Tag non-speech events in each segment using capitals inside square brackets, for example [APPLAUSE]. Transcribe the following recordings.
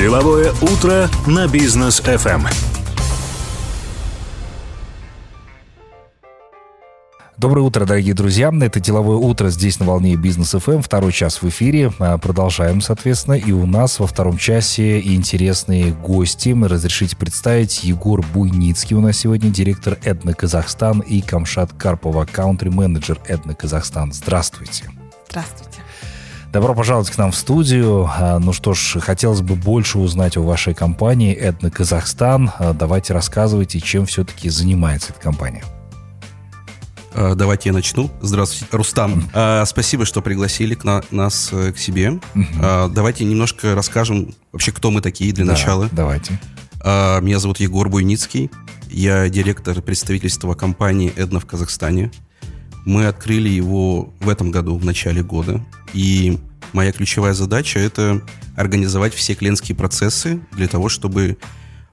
Деловое утро на бизнес FM. Доброе утро, дорогие друзья. Это «Деловое утро» здесь на волне Бизнес ФМ. Второй час в эфире. А, продолжаем, соответственно. И у нас во втором часе интересные гости. Разрешите представить Егор Буйницкий у нас сегодня, директор Эдна Казахстан и Камшат Карпова, каунтри-менеджер Эдна Казахстан. Здравствуйте. Здравствуйте. Добро пожаловать к нам в студию. А, ну что ж, хотелось бы больше узнать о вашей компании Эдна Казахстан. А, давайте рассказывайте, чем все-таки занимается эта компания. А, давайте я начну. Здравствуйте, Рустам. Спасибо, что пригласили к на, нас э, к себе. А, давайте немножко расскажем вообще, кто мы такие для Да, начала. Давайте. Меня зовут Егор Буйницкий. Я директор представительства компании «Эдна» в Казахстане. Мы открыли его в этом году, в начале года. И моя ключевая задача – это организовать все клиентские процессы для того, чтобы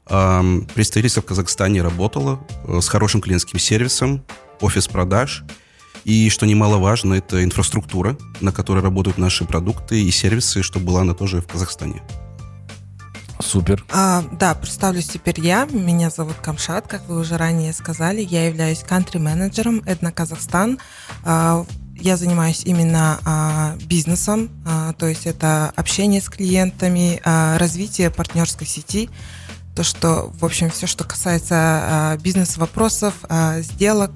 ам, представительство в Казахстане работало э, с хорошим клиентским сервисом, офис продаж. И, что немаловажно, это инфраструктура, на которой работают наши продукты и сервисы, чтобы была она тоже в Казахстане. Супер. А, да, представлюсь теперь я. Меня зовут Камшат, как вы уже ранее сказали. Я являюсь кантри-менеджером Эдна Казахстан. А, я занимаюсь именно а, бизнесом, а, то есть это общение с клиентами, а, развитие партнерской сети, то, что, в общем, все, что касается а, бизнес-вопросов, а, сделок,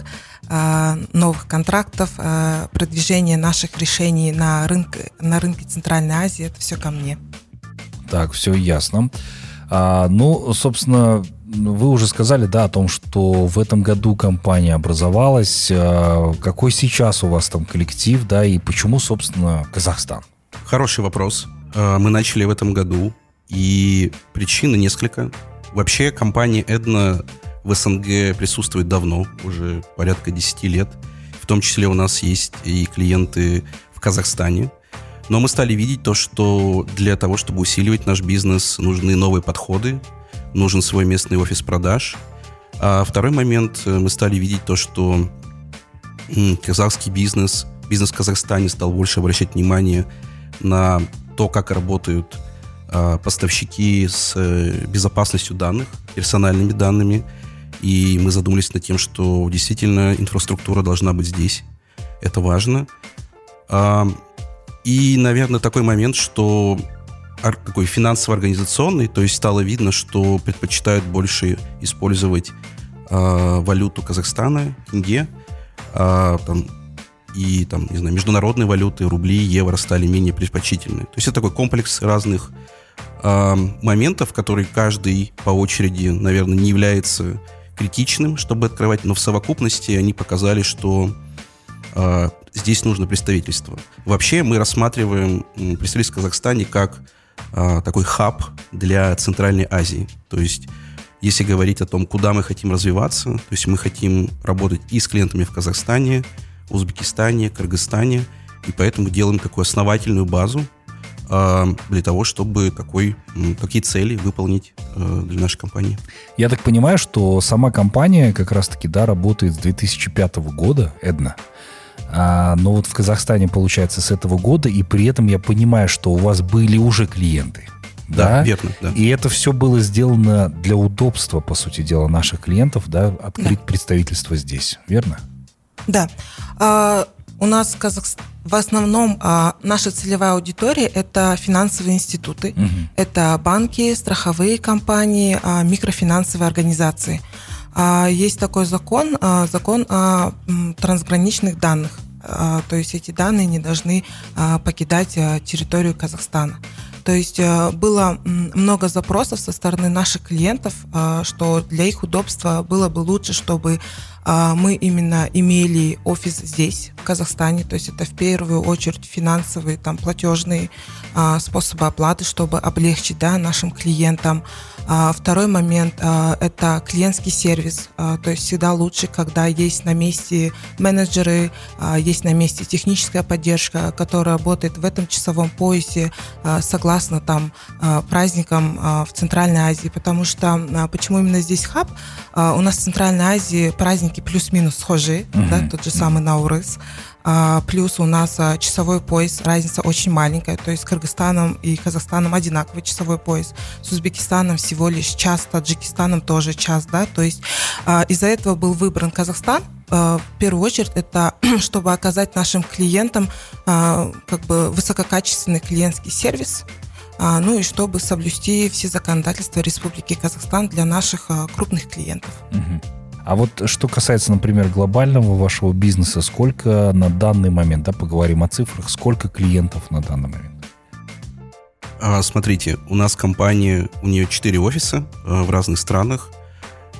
а, новых контрактов, а, продвижения наших решений на рынке, на рынке Центральной Азии, это все ко мне. Так, все ясно. А, ну, собственно, вы уже сказали, да, о том, что в этом году компания образовалась. А, какой сейчас у вас там коллектив, да, и почему, собственно, Казахстан? Хороший вопрос. Э, Мы начали в этом году, и причины несколько. Вообще компания Эдна в СНГ присутствует давно, уже порядка 10 лет. В том числе у нас есть и клиенты в Казахстане. Но мы стали видеть то, что для того, чтобы усиливать наш бизнес, нужны новые подходы, нужен свой местный офис продаж. А второй момент, э, мы стали видеть то, что казахский бизнес, бизнес в Казахстане стал больше обращать внимание на то, как работают а, поставщики с э, безопасностью данных, персональными данными. И мы задумались над тем, что действительно инфраструктура должна быть здесь. Это важно. И, наверное, такой момент, что такой финансово-организационный, то есть стало видно, что предпочитают больше использовать а, валюту Казахстана, тенге, а, там, и там, не знаю, международные валюты, рубли, евро стали менее предпочтительны. То есть это такой комплекс разных а, моментов, которые каждый по очереди, наверное, не является критичным, чтобы открывать, но в совокупности они показали, что здесь нужно представительство. Вообще мы рассматриваем представительство в Казахстане как а, такой хаб для Центральной Азии. То есть если говорить о том, куда мы хотим развиваться, то есть мы хотим работать и с клиентами в Казахстане, Узбекистане, Кыргызстане, и поэтому делаем такую основательную базу а, для того, чтобы такой, такие цели выполнить э, для нашей компании. Я так понимаю, что сама компания как раз-таки, да, работает с 2005 года, Эдна. А, но вот в Казахстане, получается, с этого года, и при этом я понимаю, что у вас были уже клиенты. Да, верно, да. И это все было сделано для удобства, по сути дела, наших клиентов, да, открыть представительство здесь, верно? Да. А, у нас в, Казахс- в основном а, наша целевая аудитория это финансовые институты, это банки, страховые компании, а, микрофинансовые организации. А, есть такой закон, а, закон о трансграничных данных. А, то есть эти данные не должны покидать территорию Казахстана. То есть было много запросов со стороны наших клиентов, что для их удобства было бы лучше, чтобы мы именно имели офис здесь, в Казахстане. То есть это в первую очередь финансовые, там, платежные э, способы оплаты, чтобы облегчить да, нашим клиентам. А Второй момент а, – это клиентский сервис. А, То есть всегда лучше, когда есть на месте менеджеры, а, есть на месте техническая поддержка, которая работает в этом часовом поясе а, согласно там а, праздникам а, в Центральной Азии. Потому что а, почему именно здесь хаб? А, У нас в Центральной Азии праздники праздники плюс-минус схожи, угу. да, тот же самый Наурыз. А, плюс у нас а, часовой пояс, разница очень маленькая, то есть с Кыргызстаном и Казахстаном одинаковый часовой пояс, с Узбекистаном всего лишь час, Таджикистаном тоже час, да, то есть а, из-за этого был выбран Казахстан, а, в первую очередь это [CLEARS THROAT] чтобы оказать нашим клиентам а, как бы высококачественный клиентский сервис, а, ну и чтобы соблюсти все законодательства Республики Казахстан для наших крупных клиентов. Угу. А вот что касается, например, глобального вашего бизнеса, сколько на данный момент, да, поговорим о цифрах, сколько клиентов на данный момент? А, смотрите, у нас компания, у нее 4 офиса а, в разных странах.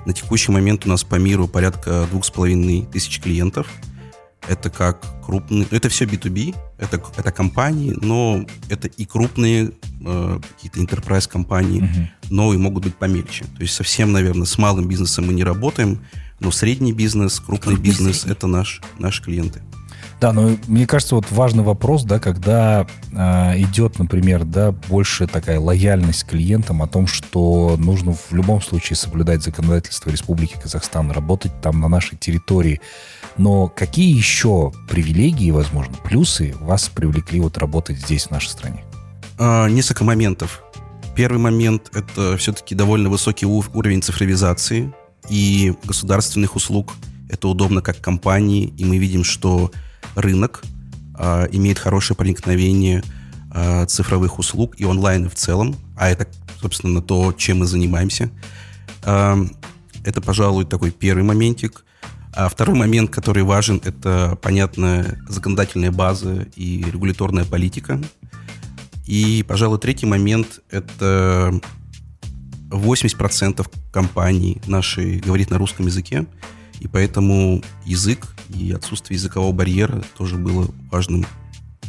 На текущий момент у нас по миру порядка двух с половиной тысяч клиентов. Это как крупные, это все B2B, это, это компании, но это и крупные э, какие-то enterprise компании, uh-huh. но и могут быть помельче. То есть совсем, наверное, с малым бизнесом мы не работаем, но средний бизнес, крупный, крупный бизнес это наш, наши клиенты. Да, но мне кажется, вот важный вопрос, да, когда э, идет, например, да, больше такая лояльность клиентам о том, что нужно в любом случае соблюдать законодательство Республики Казахстан, работать там на нашей территории. Но какие еще привилегии, возможно, плюсы вас привлекли вот работать здесь, в нашей стране? А, несколько моментов. Первый момент – это все-таки довольно высокий уровень цифровизации и государственных услуг. Это удобно как компании, и мы видим, что рынок а, имеет хорошее проникновение а, цифровых услуг и онлайн в целом, а это, собственно, то, чем мы занимаемся. А, это, пожалуй, такой первый моментик. А второй момент, который важен, это, понятно, законодательная база и регуляторная политика. И, пожалуй, третий момент – это 80% компаний нашей говорит на русском языке, и поэтому язык и отсутствие языкового барьера тоже было важным,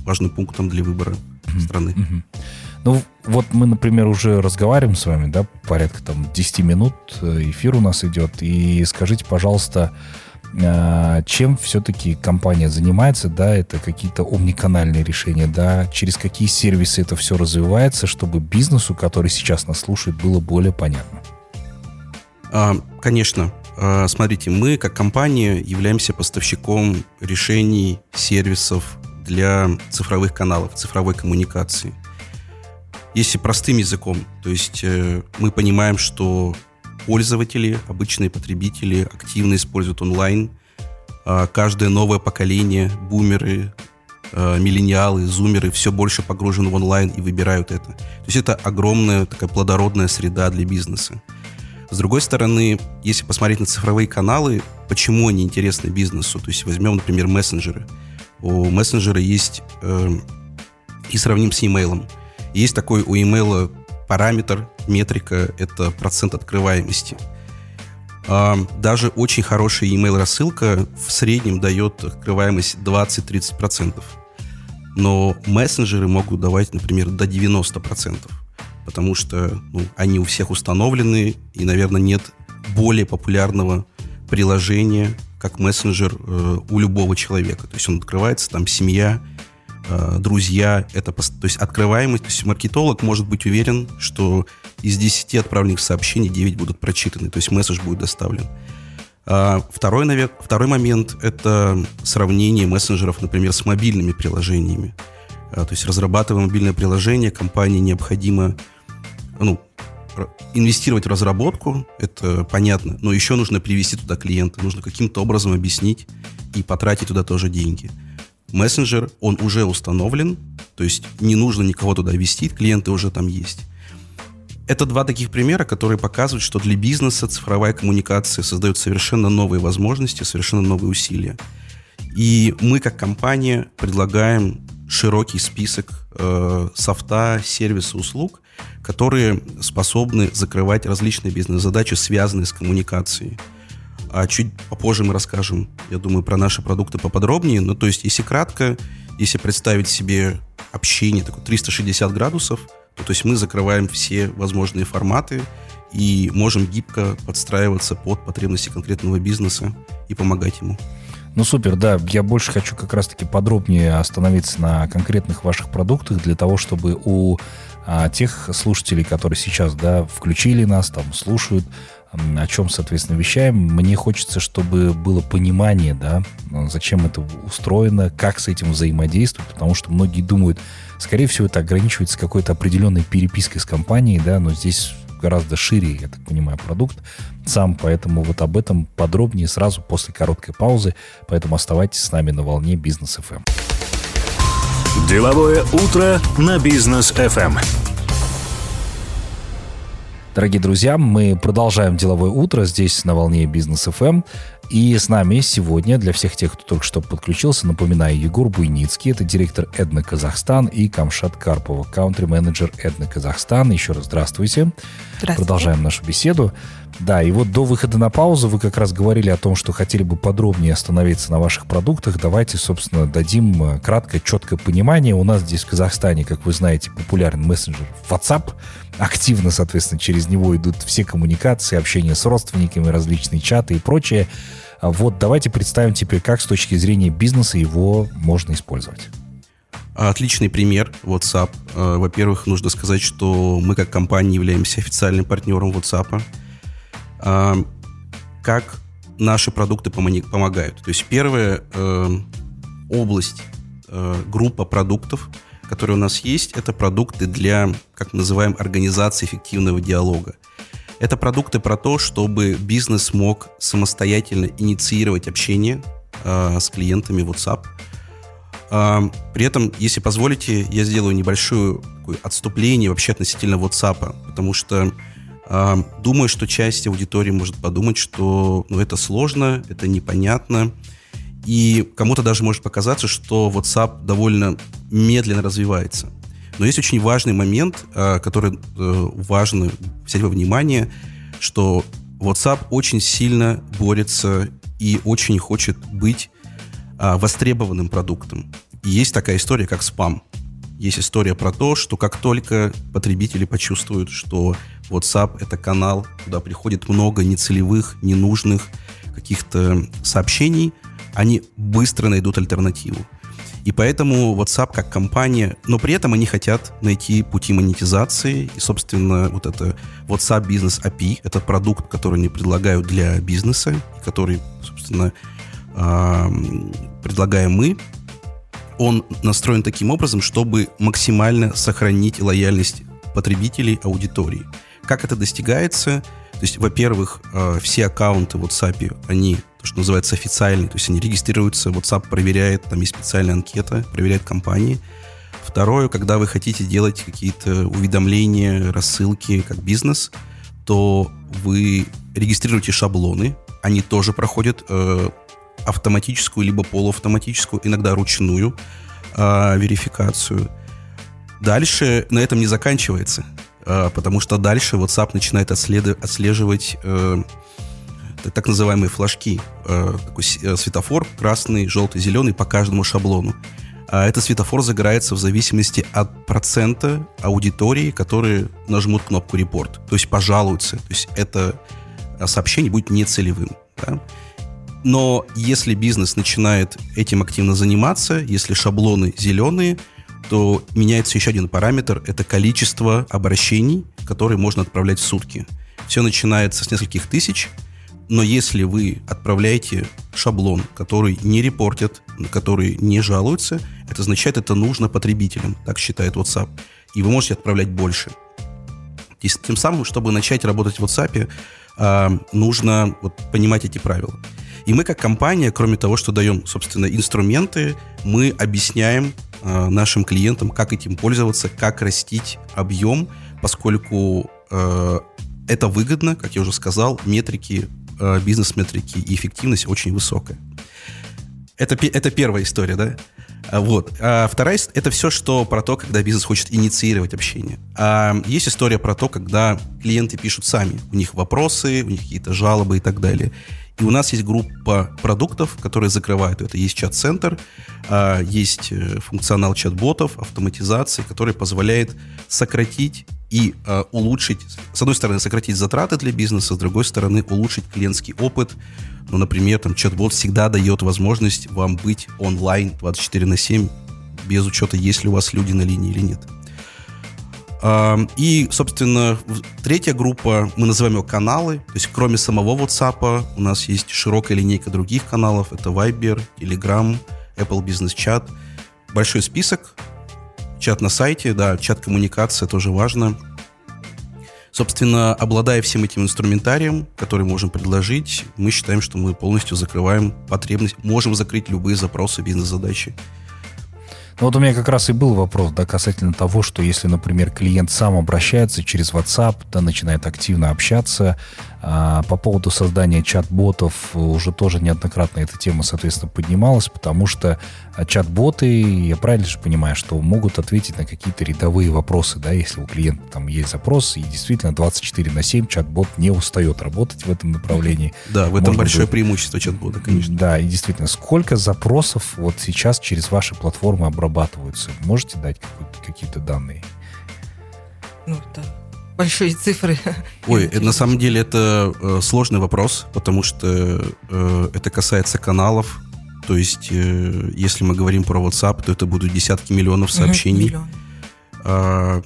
важным пунктом для выбора mm-hmm. страны. Mm-hmm. Ну, вот мы, например, уже разговариваем с вами, да, порядка там 10 минут, э, эфир у нас идет, и скажите, пожалуйста, а, чем все-таки компания занимается, да, это какие-то умниканальные решения, да, через какие сервисы это все развивается, чтобы бизнесу, который сейчас нас слушает, было более понятно? А, конечно. А, смотрите, мы как компания являемся поставщиком решений, сервисов для цифровых каналов, цифровой коммуникации. Если простым языком, то есть э, мы понимаем, что пользователи, обычные потребители активно используют онлайн. А, каждое новое поколение, бумеры, а, миллениалы, зумеры все больше погружены в онлайн и выбирают это. То есть это огромная такая плодородная среда для бизнеса. С другой стороны, если посмотреть на цифровые каналы, почему они интересны бизнесу? То есть возьмем, например, мессенджеры. У мессенджера есть э, и сравним с e-mail. Есть такой у e-mail параметр, метрика – это процент открываемости. А, даже очень хорошая email рассылка в среднем дает открываемость 20-30%. Но мессенджеры могут давать, например, до 90%, потому что ну, они у всех установлены, и, наверное, нет более популярного приложения, как мессенджер э, у любого человека. То есть он открывается, там семья, Э, друзья, это, то есть открываемость, то есть маркетолог может быть уверен, что из 10 отправленных сообщений 9 будут прочитаны, то есть месседж будет доставлен. А второй, навер... второй момент – это сравнение мессенджеров, например, с мобильными приложениями. А, то есть разрабатывая мобильное приложение, компании необходимо ну, инвестировать в разработку, это понятно, но еще нужно привести туда клиента, нужно каким-то образом объяснить и потратить туда тоже деньги – мессенджер, он уже установлен, то есть не нужно никого туда вести, клиенты уже там есть. Это два таких примера, которые показывают, что для бизнеса цифровая коммуникация создает совершенно новые возможности, совершенно новые усилия. И мы как компания предлагаем широкий список э, софта, сервиса, услуг, которые способны закрывать различные бизнес-задачи, связанные с коммуникацией. А чуть попозже мы расскажем, я думаю, про наши продукты поподробнее. Ну, то есть, если кратко, если представить себе общение такое 360 градусов, то, то есть мы закрываем все возможные форматы и можем гибко подстраиваться под потребности конкретного бизнеса и помогать ему. Ну, супер, да. Я больше хочу как раз-таки подробнее остановиться на конкретных ваших продуктах для того, чтобы у а тех слушателей, которые сейчас, да, включили нас, там, слушают, о чем, соответственно, вещаем, мне хочется, чтобы было понимание, да, зачем это устроено, как с этим взаимодействовать, потому что многие думают, скорее всего, это ограничивается какой-то определенной перепиской с компанией, да, но здесь гораздо шире, я так понимаю, продукт сам, поэтому вот об этом подробнее сразу после короткой паузы, поэтому оставайтесь с нами на волне Бизнес FM. Деловое утро на Бизнес FM. Дорогие друзья, мы продолжаем деловое утро здесь на волне Бизнес FM. И с нами сегодня, для всех тех, кто только что подключился, напоминаю, Егор Буйницкий, это директор Эдна Казахстан, и Камшат Карпова, каунтри-менеджер Эдна Казахстан. Еще раз здравствуйте. Здравствуйте. Продолжаем нашу беседу. Да, и вот до выхода на паузу вы как раз говорили о том, что хотели бы подробнее остановиться на ваших продуктах. Давайте, собственно, дадим э, краткое, четкое понимание. У нас здесь в Казахстане, как вы знаете, популярен мессенджер WhatsApp. Активно, соответственно, через него идут все коммуникации, общение с родственниками, различные чаты и прочее. А вот давайте представим теперь, как с точки зрения бизнеса его можно использовать. Отличный пример WhatsApp. Э, во-первых, нужно сказать, что мы как компания являемся официальным партнером WhatsApp. Как наши продукты помогают? То есть первая э, область, э, группа продуктов, которые у нас есть, это продукты для, как мы называем, организации эффективного диалога. Это продукты про то, чтобы бизнес мог самостоятельно инициировать общение э, с клиентами WhatsApp. При этом, если позволите, я сделаю небольшое отступление вообще относительно WhatsApp, потому что думаю, что часть аудитории может подумать, что ну, это сложно, это непонятно, и кому-то даже может показаться, что WhatsApp довольно медленно развивается. Но есть очень важный момент, э, который э, важно взять во внимание, что WhatsApp очень сильно борется и очень хочет быть а, востребованным продуктом. И есть такая история, как спам. Есть история про то, что как только потребители почувствуют, что WhatsApp — это канал, куда приходит много нецелевых, ненужных каких-то сообщений, они быстро найдут альтернативу. И поэтому WhatsApp как компания, но при этом они хотят найти пути монетизации. И, собственно, вот это WhatsApp Business API, это продукт, который они предлагают для бизнеса, который, собственно, предлагаем мы, он настроен таким образом, чтобы максимально сохранить лояльность потребителей аудитории. Как это достигается? То есть, во-первых, э, все аккаунты в WhatsApp, они, то, что называется, официальные, то есть они регистрируются, WhatsApp проверяет, там есть специальная анкета, проверяет компании. Второе, когда вы хотите делать какие-то уведомления, рассылки как бизнес, то вы регистрируете шаблоны, они тоже проходят э, автоматическую либо полуавтоматическую, иногда ручную э, верификацию. Дальше на этом не заканчивается. А, потому что дальше WhatsApp начинает отслеживать э, так называемые флажки, э, такой э, светофор красный, желтый, зеленый по каждому шаблону. А этот светофор загорается в зависимости от процента аудитории, которые нажмут кнопку «Репорт», то есть пожалуются. То есть это сообщение будет нецелевым. Да? Но если бизнес начинает этим активно заниматься, если шаблоны зеленые – то меняется еще один параметр. Это количество обращений, которые можно отправлять в сутки. Все начинается с нескольких тысяч, но если вы отправляете шаблон, который не репортит, который не жалуется, это означает, это нужно потребителям, так считает WhatsApp. И вы можете отправлять больше. И тем самым, чтобы начать работать в WhatsApp, а, нужно вот понимать эти правила. И мы как компания, кроме того, что даем, собственно, инструменты, мы объясняем э, нашим клиентам, как этим пользоваться, как растить объем, поскольку э, это выгодно, как я уже сказал, метрики, э, бизнес-метрики и эффективность очень высокая. Это, это первая история, да? А, вот. А вторая — это все, что про то, когда бизнес хочет инициировать общение. А есть история про то, когда клиенты пишут сами. У них вопросы, у них какие-то жалобы и так далее. И у нас есть группа продуктов, которые закрывают это. Есть чат-центр, а, есть э, функционал чат-ботов, автоматизации, который позволяет сократить и а, улучшить, с одной стороны, сократить затраты для бизнеса, с другой стороны, улучшить клиентский опыт. Ну, например, там чат-бот всегда дает возможность вам быть онлайн 24 на 7, без учета, есть ли у вас люди на линии или нет. И, собственно, третья группа, мы называем ее каналы. То есть, кроме самого WhatsApp, у нас есть широкая линейка других каналов. Это Viber, Telegram, Apple Business Chat. Большой список. Чат на сайте, да, чат-коммуникация тоже важно. Собственно, обладая всем этим инструментарием, который можем предложить, мы считаем, что мы полностью закрываем потребность, можем закрыть любые запросы бизнес-задачи. Ну, вот у меня как раз и был вопрос, да, касательно того, что если, например, клиент сам обращается через WhatsApp, да, начинает активно общаться, а, по поводу создания чат-ботов уже тоже неоднократно эта тема, соответственно, поднималась, потому что а, чат-боты, я правильно же понимаю, что могут ответить на какие-то рядовые вопросы, да, если у клиента там есть запрос, и действительно 24 на 7 чат-бот не устает работать в этом направлении. Да, в этом Можно большое будет... преимущество чат-бота, конечно. Да, и действительно, сколько запросов вот сейчас через ваши платформы обрабатываются? Можете дать какие-то данные? Ну, это большие цифры. Ой, на самом деле это э, сложный вопрос, потому что э, это касается каналов. То есть, э, если мы говорим про WhatsApp, то это будут десятки миллионов сообщений. Миллион. э,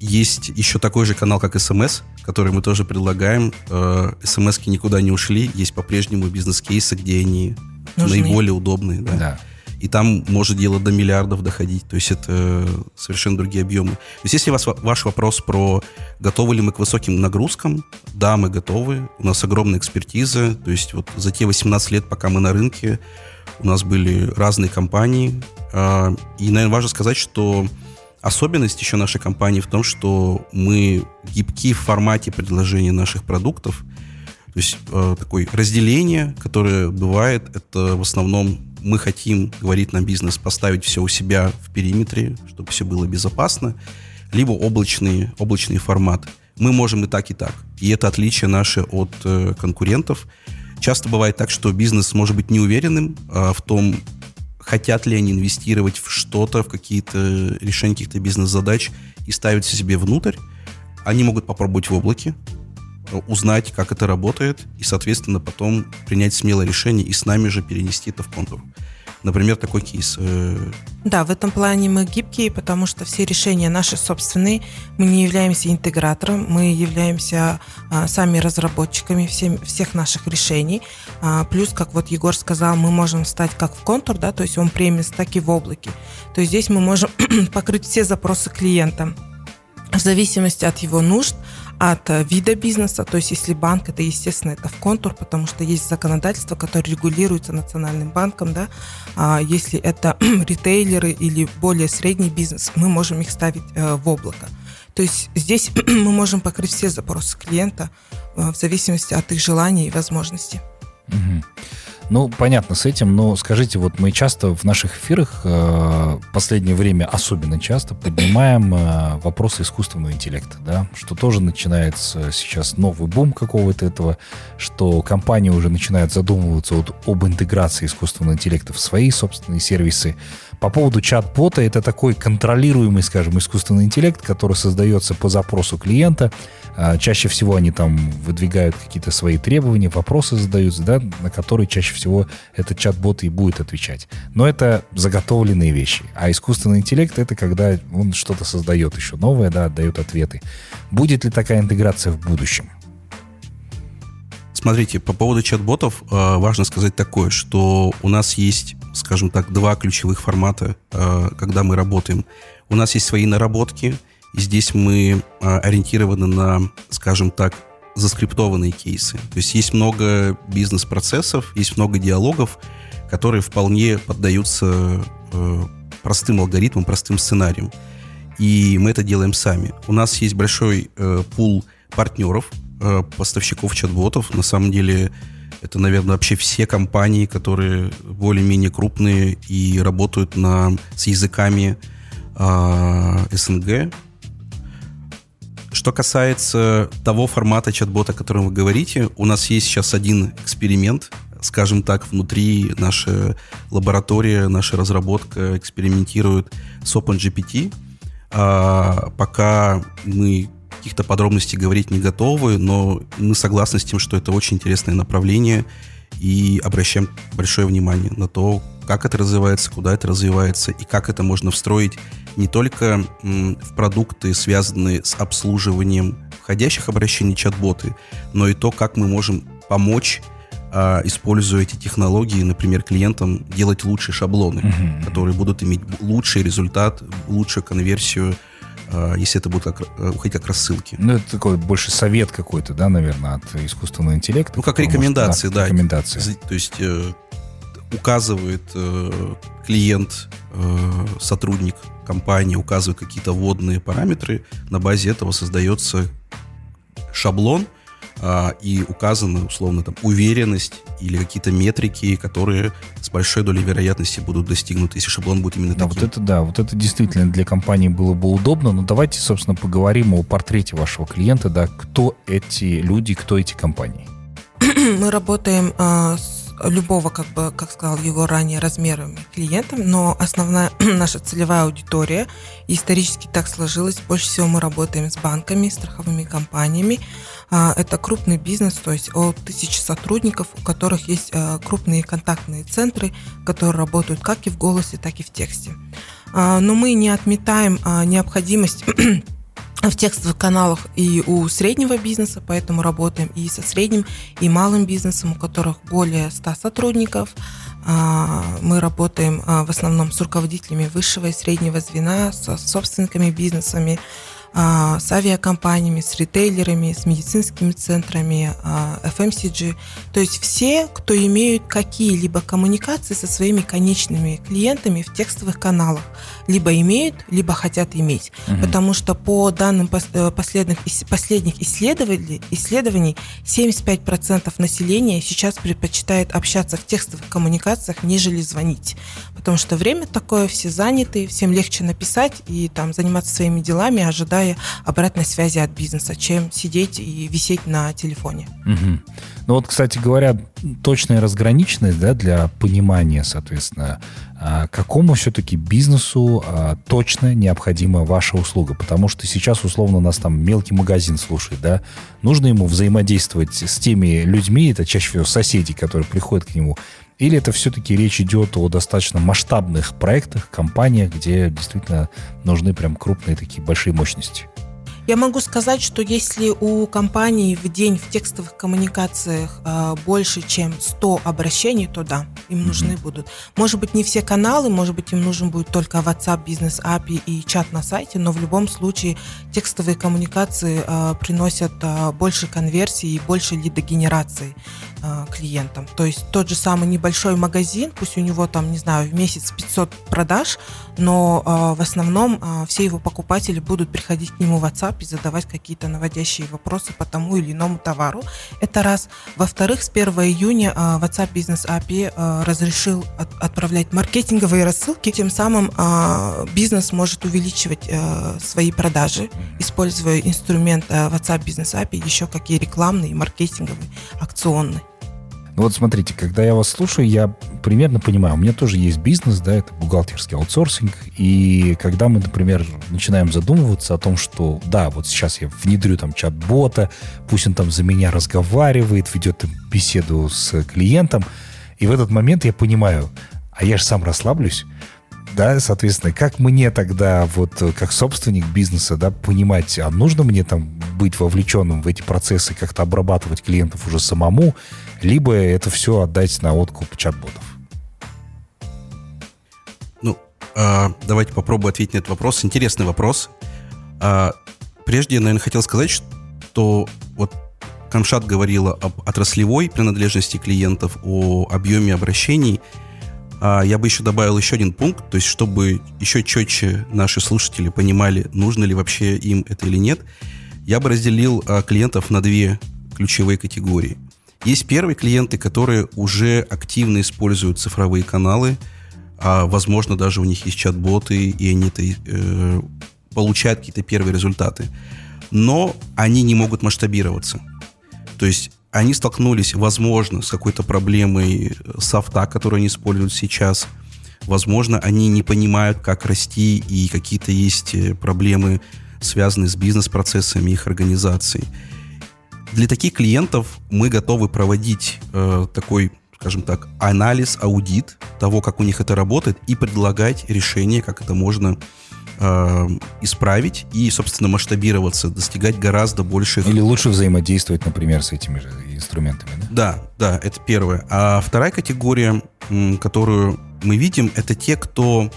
есть еще такой же канал, как SMS, который мы тоже предлагаем. Э, SMS-ки никуда не ушли. Есть по-прежнему бизнес-кейсы, где они Нужны. наиболее удобные. Да. да и там может дело до миллиардов доходить. То есть это совершенно другие объемы. То есть если вас ваш вопрос про готовы ли мы к высоким нагрузкам, да, мы готовы. У нас огромная экспертиза. То есть вот за те 18 лет, пока мы на рынке, у нас были разные компании. А, и, наверное, важно сказать, что особенность еще нашей компании в том, что мы гибки в формате предложения наших продуктов. То есть э, такое разделение, которое бывает, это в основном мы хотим, говорит нам бизнес, поставить все у себя в периметре, чтобы все было безопасно, либо облачный, облачный формат. Мы можем и так, и так. И это отличие наше от э, конкурентов. Часто бывает так, что бизнес может быть неуверенным э, в том, хотят ли они инвестировать в что-то, в какие-то решения каких-то бизнес-задач и ставить себе внутрь. Они могут попробовать в облаке, узнать, как это работает, и, соответственно, потом принять смелое решение и с нами же перенести это в контур. Например, такой кейс. Э, да, в этом плане мы гибкие, потому что все решения наши собственные. Мы не являемся интегратором, мы являемся а, сами разработчиками всем, всех наших решений. А, плюс, как вот Егор сказал, мы можем стать как в контур, да, то есть он премис, так и в облаке. То есть здесь мы можем [CLEARS THROAT] покрыть все запросы клиента в зависимости от его нужд, от э, вида бизнеса, то есть если банк, это, естественно, это в контур, потому что есть законодательство, которое регулируется национальным банком, да, а если это [CLEARS THROAT] ритейлеры или более средний бизнес, мы можем их ставить э, в облако. То есть здесь [CLEARS THROAT] мы можем покрыть все запросы клиента э, в зависимости от их желаний и возможностей. Угу. Ну, понятно с этим, но скажите, вот мы часто в наших эфирах, э, последнее время особенно часто, поднимаем э, вопросы искусственного интеллекта, да, что тоже начинается сейчас новый бум какого-то этого, что компании уже начинают задумываться вот об интеграции искусственного интеллекта в свои собственные сервисы. По поводу чат-бота, это такой контролируемый, скажем, искусственный интеллект, который создается по запросу клиента, а, чаще всего они там выдвигают какие-то свои требования, вопросы задаются, да, на которые чаще всего этот чат-бот и будет отвечать. Но это заготовленные вещи. А искусственный интеллект — это когда он что-то создает еще новое, да, дает ответы. Будет ли такая интеграция в будущем? Смотрите, по поводу чат-ботов э, важно сказать такое, что у нас есть, скажем так, два ключевых формата, э, когда мы работаем. У нас есть свои наработки — и здесь мы а, ориентированы на, скажем так, заскриптованные кейсы. То есть есть много бизнес-процессов, есть много диалогов, которые вполне поддаются э, простым алгоритмам, простым сценариям. И мы это делаем сами. У нас есть большой э, пул партнеров, э, поставщиков чат-ботов. На самом деле это, наверное, вообще все компании, которые более-менее крупные и работают на, с языками э, СНГ, что касается того формата чат-бота, о котором вы говорите, у нас есть сейчас один эксперимент, скажем так, внутри наша лаборатория, наша разработка экспериментирует с OpenGPT. А, пока мы каких-то подробностей говорить не готовы, но мы согласны с тем, что это очень интересное направление и обращаем большое внимание на то, как это развивается, куда это развивается и как это можно встроить не только в продукты, связанные с обслуживанием входящих обращений чат-боты, но и то, как мы можем помочь а, используя эти технологии, например, клиентам делать лучшие шаблоны, uh-huh. которые будут иметь лучший результат, лучшую конверсию, если это будут как, э, уходить как рассылки. Ну, это такой больше совет какой-то, да, наверное, от искусственного интеллекта. Ну, как рекомендации, да. Рекомендации. То есть э, указывает э, клиент, э, сотрудник компании, указывает какие-то вводные параметры, на базе этого создается шаблон, а, и указана, условно, там, уверенность или какие-то метрики, которые с большой долей вероятности будут достигнуты, если шаблон будет именно да, таким. Вот это да, вот это действительно для компании было бы удобно, но давайте, собственно, поговорим о портрете вашего клиента, да, кто эти люди, кто эти компании. [CLEARS THROAT] Мы работаем э, с любого, как бы, как сказал его ранее, размерами клиентам, но основная [CLEARS THROAT] наша целевая аудитория, исторически так сложилось, больше всего мы работаем с банками, страховыми компаниями. А, это крупный бизнес, то есть от тысячи сотрудников, у которых есть а, крупные контактные центры, которые работают как и в голосе, так и в тексте. А, но мы не отметаем необходимость [CLEARS THROAT] в текстовых каналах и у среднего бизнеса, поэтому работаем и со средним, и малым бизнесом, у которых более 100 сотрудников. А, мы работаем а, в основном с руководителями высшего и среднего звена, со собственниками бизнесами, а, с авиакомпаниями, с ритейлерами, с медицинскими центрами, FMCG. То есть все, кто имеют какие-либо коммуникации со своими конечными клиентами в текстовых каналах. Либо имеют, либо хотят иметь. Угу. Потому что по данным э, последних, последних исследований, исследований 75% населения сейчас предпочитает общаться в текстовых коммуникациях, нежели звонить. Потому что время такое, все заняты, всем легче написать и там заниматься своими делами, ожидая ожидая обратной связи от бизнеса, чем сидеть и висеть на телефоне. Угу. Ну вот, кстати говоря, точная разграниченность да, для понимания, соответственно, а, какому все-таки бизнесу а, точно необходима ваша услуга? Потому что сейчас, условно, нас там мелкий магазин слушает, да? Нужно ему взаимодействовать с теми людьми, это чаще всего соседи, которые приходят к нему, или это все-таки речь идет о достаточно масштабных проектах, компаниях, где действительно нужны прям крупные такие большие мощности? Я могу сказать, что если у компании в день в текстовых коммуникациях э, больше, чем 100 обращений, то да, им mm-hmm. нужны будут. Может быть, не все каналы, может быть, им нужен будет только WhatsApp, бизнес API и чат на сайте, но в любом случае текстовые коммуникации э, приносят э, больше конверсии и больше лидогенерации клиентам. То есть тот же самый небольшой магазин, пусть у него там, не знаю, в месяц 500 продаж, но э, в основном э, все его покупатели будут приходить к нему в WhatsApp и задавать какие-то наводящие вопросы по тому или иному товару. Это раз. Во-вторых, с 1 июня э, WhatsApp Business API э, разрешил от, отправлять маркетинговые рассылки, тем самым э, бизнес может увеличивать э, свои продажи, используя инструмент э, WhatsApp Business API еще какие рекламные, маркетинговые, акционные. Ну вот смотрите, когда я вас слушаю, я примерно понимаю, у меня тоже есть бизнес, да, это бухгалтерский аутсорсинг, и когда мы, например, начинаем задумываться о том, что, да, вот сейчас я внедрю там чат-бота, пусть он там за меня разговаривает, ведет беседу с клиентом, и в этот момент я понимаю, а я же сам расслаблюсь, да, соответственно, как мне тогда, вот как собственник бизнеса, да, понимать, а нужно мне там быть вовлеченным в эти процессы, как-то обрабатывать клиентов уже самому, либо это все отдать на откуп чат-ботов? Ну, э, давайте попробую ответить на этот вопрос. Интересный вопрос. Э, прежде наверное, хотел сказать, что вот Камшат говорила об отраслевой принадлежности клиентов, о объеме обращений. А я бы еще добавил еще один пункт, то есть чтобы еще четче наши слушатели понимали, нужно ли вообще им это или нет, я бы разделил а, клиентов на две ключевые категории. Есть первые клиенты, которые уже активно используют цифровые каналы, а, возможно, даже у них есть чат-боты, и они э, получают какие-то первые результаты. Но они не могут масштабироваться. То есть они столкнулись, возможно, с какой-то проблемой софта, которую они используют сейчас. Возможно, они не понимают, как расти, и какие-то есть э, проблемы, связанные с бизнес-процессами их организации. Для таких клиентов мы готовы проводить э, такой скажем так, анализ, аудит того, как у них это работает, и предлагать решение, как это можно э, исправить и, собственно, масштабироваться, достигать гораздо больших... Или лучше взаимодействовать, например, с этими же инструментами, да? Да, да, это первое. А вторая категория, которую мы видим, это те, кто,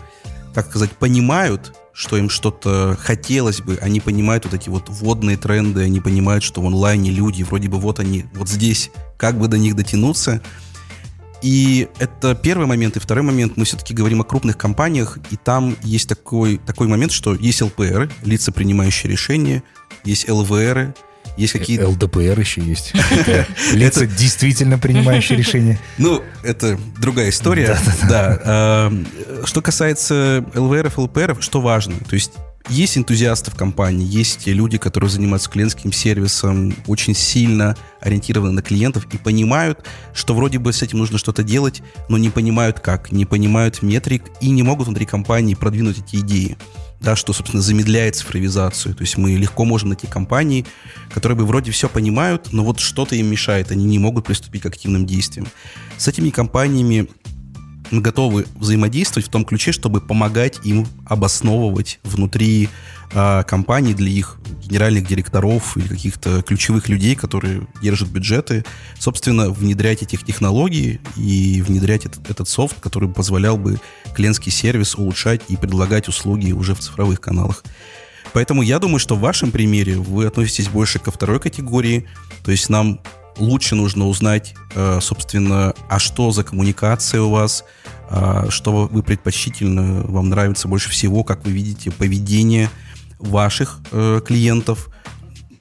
как сказать, понимают, что им что-то хотелось бы, они понимают вот эти вот водные тренды, они понимают, что в онлайне люди, вроде бы вот они, вот здесь, как бы до них дотянуться. И это первый момент. И второй момент, мы все-таки говорим о крупных компаниях, и там есть такой, такой момент, что есть ЛПР, лица, принимающие решения, есть ЛВР, есть какие-то... ЛДПР еще есть. [LAUGHS] Лица, действительно принимающие решения. Ну, это другая история. Да. Что касается ЛВРов, ЛПРов, что важно? То есть есть энтузиасты в компании, есть люди, которые занимаются клиентским сервисом, очень сильно ориентированы на клиентов и понимают, что вроде бы с этим нужно что-то делать, но не понимают как, не понимают метрик и не могут внутри компании продвинуть эти идеи да, что, собственно, замедляет цифровизацию. То есть мы легко можем найти компании, которые бы вроде все понимают, но вот что-то им мешает, они не могут приступить к активным действиям. С этими компаниями готовы взаимодействовать в том ключе, чтобы помогать им обосновывать внутри э, компаний для их генеральных директоров или каких-то ключевых людей, которые держат бюджеты, собственно, внедрять этих технологий и внедрять этот, этот софт, который позволял бы клиентский сервис улучшать и предлагать услуги уже в цифровых каналах. Поэтому я думаю, что в вашем примере вы относитесь больше ко второй категории, то есть нам лучше нужно узнать, э, собственно, а что за коммуникация у вас, а, что вы предпочтительно, вам нравится больше всего, как вы видите поведение ваших э, клиентов,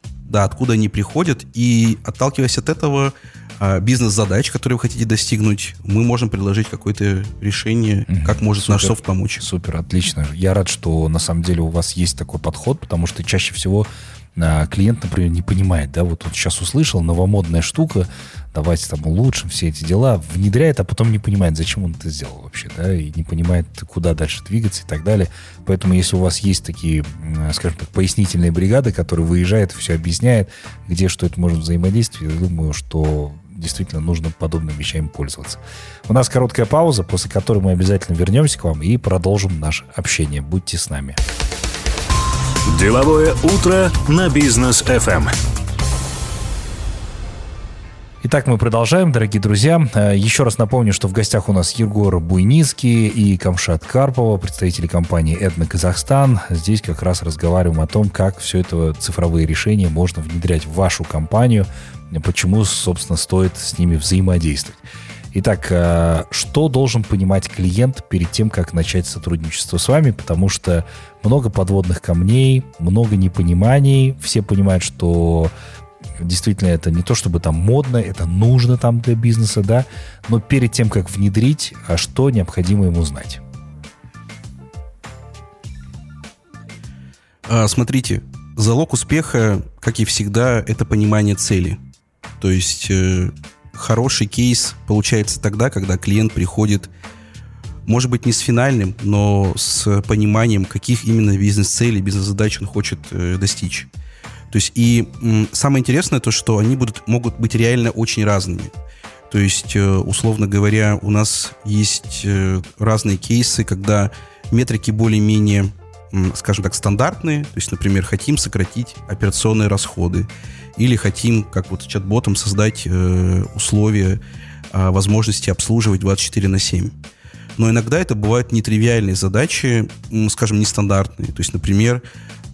да, откуда они приходят, и отталкиваясь от этого, а, бизнес-задач, которые вы хотите достигнуть, мы можем предложить какое-то решение, как может Супер. наш софт помочь. Супер, отлично. Я рад, что на самом деле у вас есть такой подход, потому что чаще всего а, клиент, например, не понимает, да, вот он сейчас услышал, новомодная штука, давайте там улучшим все эти дела, внедряет, а потом не понимает, зачем он это сделал вообще, да, и не понимает, куда дальше двигаться и так далее. Поэтому, если у вас есть такие, скажем так, пояснительные бригады, которые выезжают, все объясняют, где что это может взаимодействовать, я думаю, что действительно нужно подобными вещами пользоваться. У нас короткая пауза, после которой мы обязательно вернемся к вам и продолжим наше общение. Будьте с нами. Деловое утро на бизнес FM. Итак, мы продолжаем, дорогие друзья. Э, еще раз напомню, что в гостях у нас Егор Буйницкий и Камшат Карпова, представители компании «Эдна Казахстан». Здесь как раз разговариваем о том, как все это цифровые решения можно внедрять в вашу компанию, почему, собственно, стоит с ними взаимодействовать. Итак, э, что должен понимать клиент перед тем, как начать сотрудничество с вами? Потому что много подводных камней, много непониманий. Все понимают, что действительно это не то чтобы там модно, это нужно там для бизнеса, да, но перед тем, как внедрить, а что необходимо ему знать? А, смотрите, залог успеха, как и всегда, это понимание цели. То есть э, хороший кейс получается тогда, когда клиент приходит, может быть, не с финальным, но с пониманием, каких именно бизнес-целей, бизнес-задач он хочет э, достичь. То есть и м, самое интересное то, что они будут, могут быть реально очень разными. То есть, э, условно говоря, у нас есть э, разные кейсы, когда метрики более-менее, скажем так, стандартные. То есть, например, хотим сократить операционные расходы или хотим, как вот чат-ботом, создать э, условия э, возможности обслуживать 24 на 7. Но иногда это бывают нетривиальные задачи, скажем, нестандартные. То есть, например,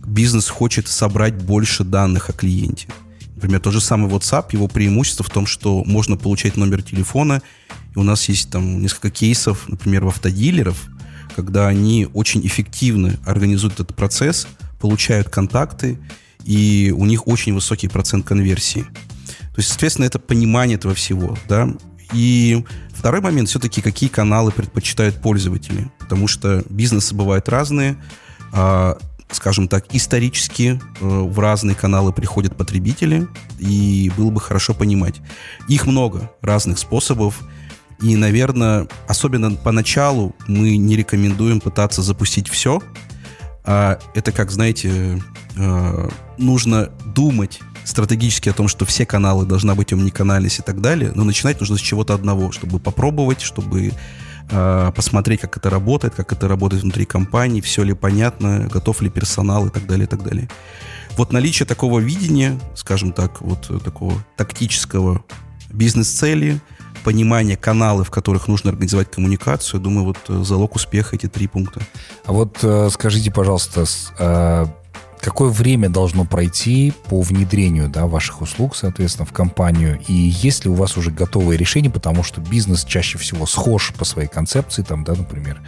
бизнес хочет собрать больше данных о клиенте. Например, тот же самый WhatsApp, его преимущество в том, что можно получать номер телефона, и у нас есть там несколько кейсов, например, в автодилеров, когда они очень эффективно организуют этот процесс, получают контакты, и у них очень высокий процент конверсии. То есть, соответственно, это понимание этого всего, да. И второй момент все-таки, какие каналы предпочитают пользователи, потому что бизнесы бывают разные, а, скажем так, исторически э, в разные каналы приходят потребители, и было бы хорошо понимать. Их много разных способов, и, наверное, особенно поначалу мы не рекомендуем пытаться запустить все. А это как, знаете, э, нужно думать стратегически о том, что все каналы должна быть омниканальность и так далее, но начинать нужно с чего-то одного, чтобы попробовать, чтобы э, посмотреть, как это работает, как это работает внутри компании, все ли понятно, готов ли персонал и так далее, и так далее. Вот наличие такого видения, скажем так, вот такого тактического бизнес-цели, понимание каналы, в которых нужно организовать коммуникацию, думаю, вот э, залог успеха эти три пункта. А вот э, скажите, пожалуйста, э, какое время должно пройти по внедрению да, ваших услуг, соответственно, в компанию? И есть ли у вас уже готовые решения, потому что бизнес чаще всего схож по своей концепции, там, да, например,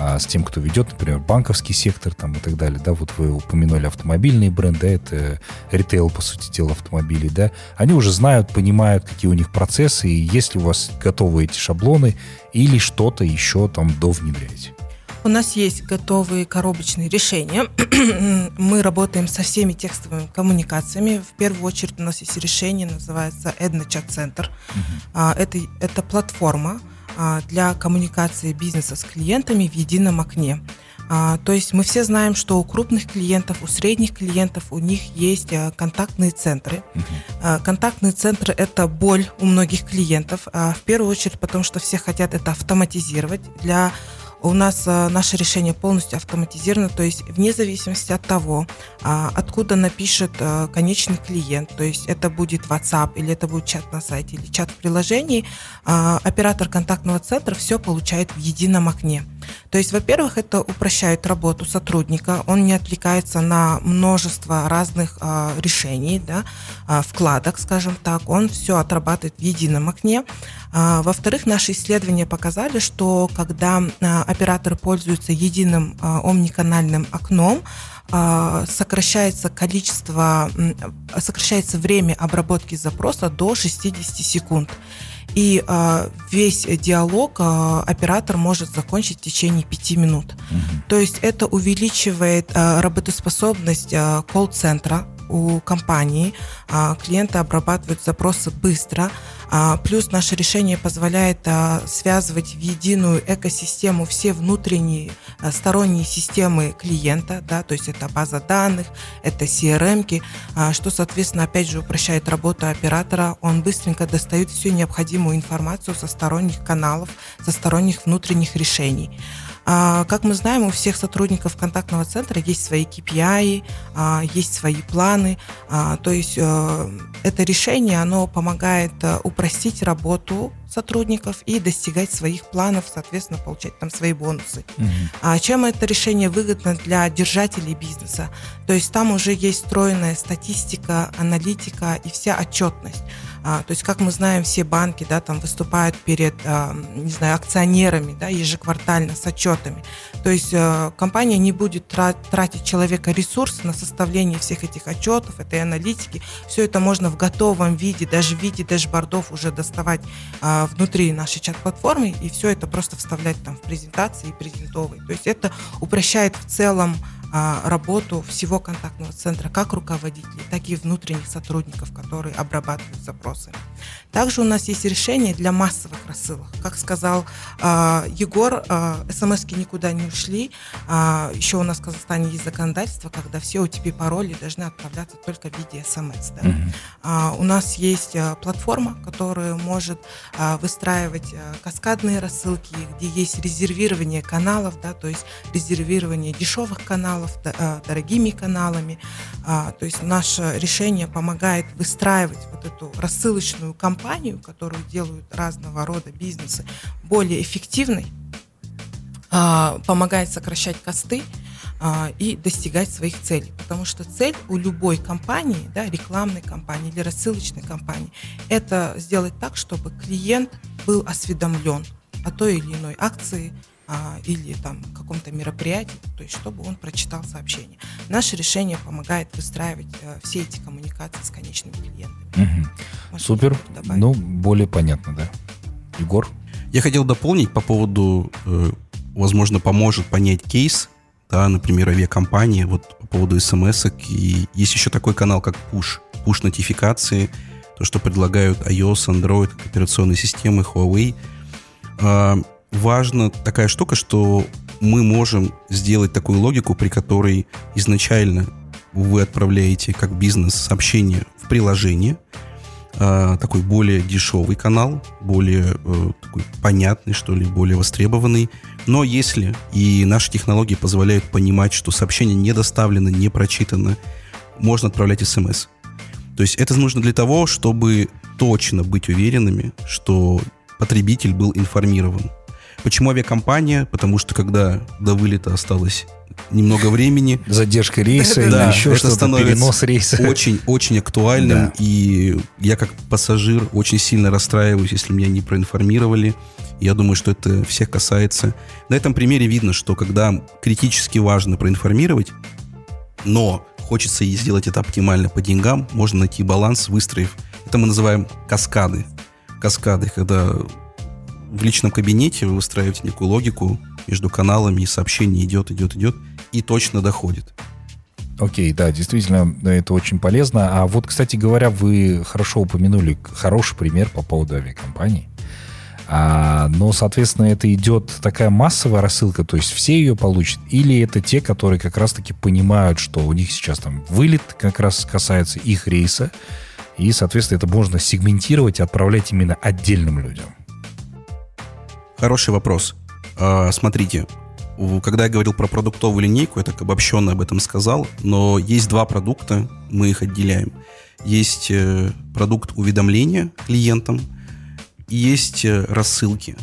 а, с тем, кто ведет, например, банковский сектор там, и так далее. Да, вот вы упомянули автомобильные бренды, да, это ритейл, по сути дела, автомобилей, да. Они уже знают, понимают, какие у них процессы, и есть ли у вас готовы эти шаблоны или что-то еще там довнедряете? У нас есть готовые коробочные решения. [CLEARS THROAT] Мы работаем со всеми текстовыми коммуникациями. В первую очередь у нас есть решение, называется Edna Chat Center. Uh-huh. Это, это платформа, для коммуникации бизнеса с клиентами в едином окне. А, то есть мы все знаем, что у крупных клиентов, у средних клиентов у них есть а, контактные центры. Контактные центры это боль у многих клиентов. В первую очередь, потому что все хотят это автоматизировать для у нас а, наше решение полностью автоматизировано, то есть вне зависимости от того, а, откуда напишет а, конечный клиент, то есть это будет WhatsApp или это будет чат на сайте или чат в приложении, а, оператор контактного центра все получает в едином окне. То есть, во-первых, это упрощает работу сотрудника, он не отвлекается на множество разных а, решений, да, а, вкладок, скажем так, он все отрабатывает в едином окне. А, во-вторых, наши исследования показали, что когда а, операторы пользуются единым а, омниканальным окном, а, сокращается количество, сокращается время обработки запроса до 60 секунд. И э, весь диалог э, оператор может закончить в течение пяти минут. Угу. То есть это увеличивает э, работоспособность э, колл-центра у компании. Клиенты обрабатывают запросы быстро. А, плюс наше решение позволяет а, связывать в единую экосистему все внутренние а, сторонние системы клиента, да, то есть это база данных, это CRM, что, соответственно, опять же упрощает работу оператора. Он быстренько достает всю необходимую информацию со сторонних каналов, со сторонних внутренних решений. А, как мы знаем, у всех сотрудников контактного центра есть свои KPI, а, есть свои планы. А, то есть э, это решение, оно помогает э, упростить работу сотрудников и достигать своих планов, соответственно, получать там свои бонусы. Угу. А чем это решение выгодно для держателей бизнеса? То есть там уже есть встроенная статистика, аналитика и вся отчетность. А, то есть, как мы знаем, все банки, да, там выступают перед, а, не знаю, акционерами, да, ежеквартально с отчетами. То есть а, компания не будет тратить человека ресурсы на составление всех этих отчетов, этой аналитики. Все это можно в готовом виде, даже в виде дэшбордов уже доставать а, внутри нашей чат-платформы и все это просто вставлять там в презентации и презентовые. То есть это упрощает в целом а, работу всего контактного центра, как руководителей, так и внутренних сотрудников, которые обрабатывают запросы. Также у нас есть решение для массовых рассылок. Как сказал э, Егор, э, смс никуда не ушли. Э, еще у нас в Казахстане есть законодательство, когда все OTP-пароли должны отправляться только в виде смс. Да? Mm-hmm. Э, у нас есть э, платформа, которая может э, выстраивать э, каскадные рассылки, где есть резервирование каналов, да, то есть резервирование дешевых каналов э, дорогими каналами. Э, то есть наше решение помогает выстраивать вот эту рассылочную кампанию компанию, которую делают разного рода бизнесы, более эффективной, а, помогает сокращать косты а, и достигать своих целей. Потому что цель у любой компании, да, рекламной компании или рассылочной компании, это сделать так, чтобы клиент был осведомлен о той или иной акции, а, или там каком-то мероприятии, то есть чтобы он прочитал сообщение. Наше решение помогает выстраивать э, все эти коммуникации с конечными клиентами. Угу. Супер. Ну, более понятно, да. Егор? Я хотел дополнить по поводу, э, возможно, поможет понять кейс, да, например, авиакомпании, вот по поводу смс И есть еще такой канал, как Push. Push-нотификации, то, что предлагают iOS, Android, операционные системы, Huawei. А, важна такая штука, что мы можем сделать такую логику, при которой изначально вы отправляете как бизнес сообщение в приложение, э, такой более дешевый канал, более э, такой понятный, что ли, более востребованный. Но если и наши технологии позволяют понимать, что сообщение не доставлено, не прочитано, можно отправлять смс. То есть это нужно для того, чтобы точно быть уверенными, что потребитель был информирован. Почему авиакомпания? Потому что когда до вылета осталось немного времени. [LAUGHS] Задержка рейса или да, еще что-то, перенос рейса. Очень-очень актуальным. Да. И я как пассажир очень сильно расстраиваюсь, если меня не проинформировали. Я думаю, что это всех касается. На этом примере видно, что когда критически важно проинформировать, но хочется и сделать это оптимально по деньгам, можно найти баланс, выстроив. Это мы называем каскады. Каскады, когда в личном кабинете вы выстраиваете некую логику между каналами, и сообщение идет, идет, идет, и точно доходит. Окей, да, действительно, это очень полезно. А вот, кстати говоря, вы хорошо упомянули хороший пример по поводу авиакомпаний. А, но, соответственно, это идет такая массовая рассылка, то есть все ее получат, или это те, которые как раз-таки понимают, что у них сейчас там вылет как раз касается их рейса, и, соответственно, это можно сегментировать и отправлять именно отдельным людям. Хороший вопрос. А, смотрите, когда я говорил про продуктовую линейку, я так обобщенно об этом сказал, но есть два продукта, мы их отделяем. Есть э, продукт уведомления клиентам и есть э, рассылки.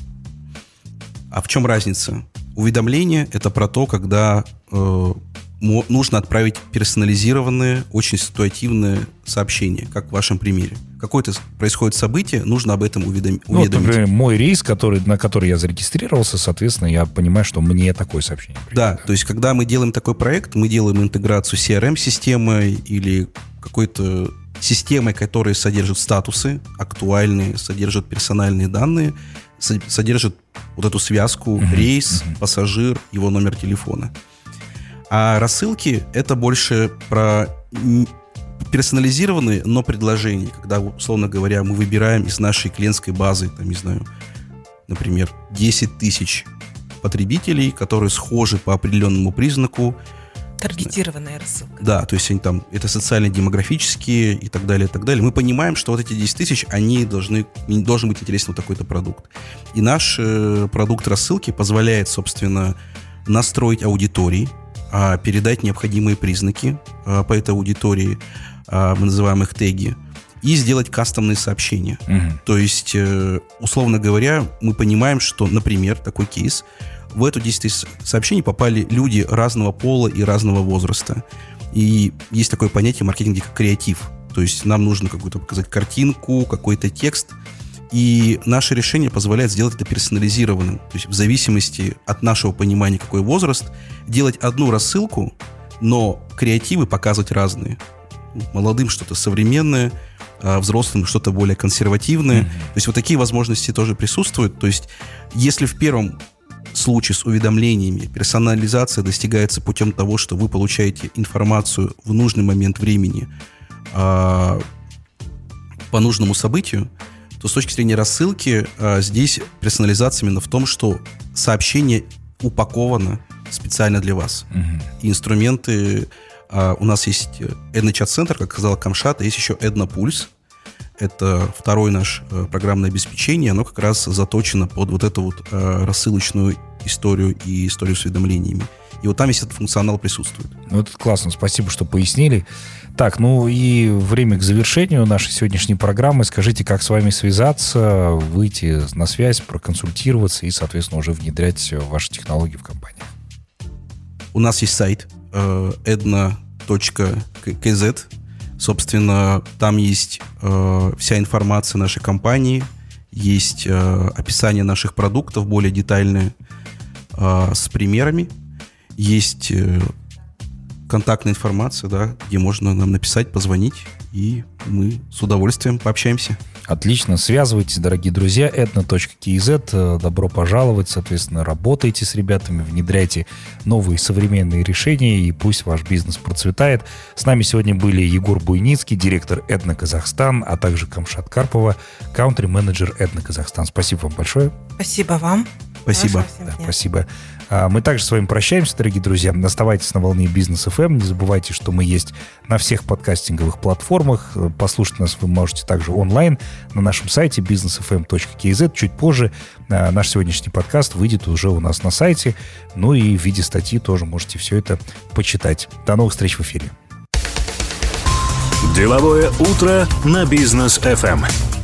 А в чем разница? Уведомление — это про то, когда э, нужно отправить персонализированные, очень ситуативные сообщения, как в вашем примере. Какое-то происходит событие, нужно об этом уведом... ну, уведомить. Вот, например, мой рейс, который, на который я зарегистрировался, соответственно, я понимаю, что мне такое сообщение придет. Да, то есть, когда мы делаем такой проект, мы делаем интеграцию CRM-системой или какой-то системой, которая содержит статусы актуальные, содержит персональные данные, содержит вот эту связку рейс, пассажир, его номер телефона. А рассылки — это больше про персонализированные, но предложения, когда, условно говоря, мы выбираем из нашей клиентской базы, там, не знаю, например, 10 тысяч потребителей, которые схожи по определенному признаку. Таргетированная рассылка. Да, то есть они там, это социально-демографические и так далее, и так далее. Мы понимаем, что вот эти 10 тысяч, они должны, должен быть интересен вот такой-то продукт. И наш э, продукт рассылки позволяет, собственно, настроить аудитории, передать необходимые признаки а, по этой аудитории, а, мы называем их теги, и сделать кастомные сообщения. Угу. То есть, э, условно говоря, мы понимаем, что, например, такой кейс, в эту 10 тысяч сообщений попали люди разного пола и разного возраста. И есть такое понятие в маркетинге, как креатив. То есть нам нужно какую-то показать картинку, какой-то текст – и наше решение позволяет сделать это персонализированным. То есть в зависимости от нашего понимания, какой возраст, делать одну рассылку, но креативы показывать разные. Молодым что-то современное, а взрослым что-то более консервативное. Mm-hmm. То есть вот такие возможности тоже присутствуют. То есть если в первом случае с уведомлениями персонализация достигается путем того, что вы получаете информацию в нужный момент времени э, по нужному событию, то с точки зрения рассылки э, здесь персонализация именно в том, что сообщение упаковано специально для вас. Угу. И инструменты... Э, у нас есть Edna Chat Center, как сказала Камшат, есть еще Edna Pulse. Это второй наш э, программное обеспечение. Оно как раз заточено под вот эту вот э, рассылочную историю и историю с уведомлениями. И вот там весь этот функционал присутствует. Ну, это классно. Спасибо, что пояснили. Так, ну и время к завершению нашей сегодняшней программы. Скажите, как с вами связаться, выйти на связь, проконсультироваться и, соответственно, уже внедрять ваши технологии в компании? У нас есть сайт э, edna.kz. Собственно, там есть э, вся информация нашей компании, есть э, описание наших продуктов более детальное с примерами, есть контактная информация, да, где можно нам написать, позвонить, и мы с удовольствием пообщаемся. Отлично. Связывайтесь, дорогие друзья. etno.kz. Добро пожаловать. Соответственно, работайте с ребятами, внедряйте новые современные решения, и пусть ваш бизнес процветает. С нами сегодня были Егор Буйницкий, директор Этно Казахстан, а также Камшат Карпова, каунтри-менеджер Этно Казахстан. Спасибо вам большое. Спасибо вам. Спасибо. Да, спасибо. А мы также с вами прощаемся, дорогие друзья. Оставайтесь на волне бизнес FM. Не забывайте, что мы есть на всех подкастинговых платформах. Послушать нас вы можете также онлайн на нашем сайте businessfm.kz. Чуть позже а, наш сегодняшний подкаст выйдет уже у нас на сайте. Ну и в виде статьи тоже можете все это почитать. До новых встреч в эфире. Деловое утро на бизнес FM.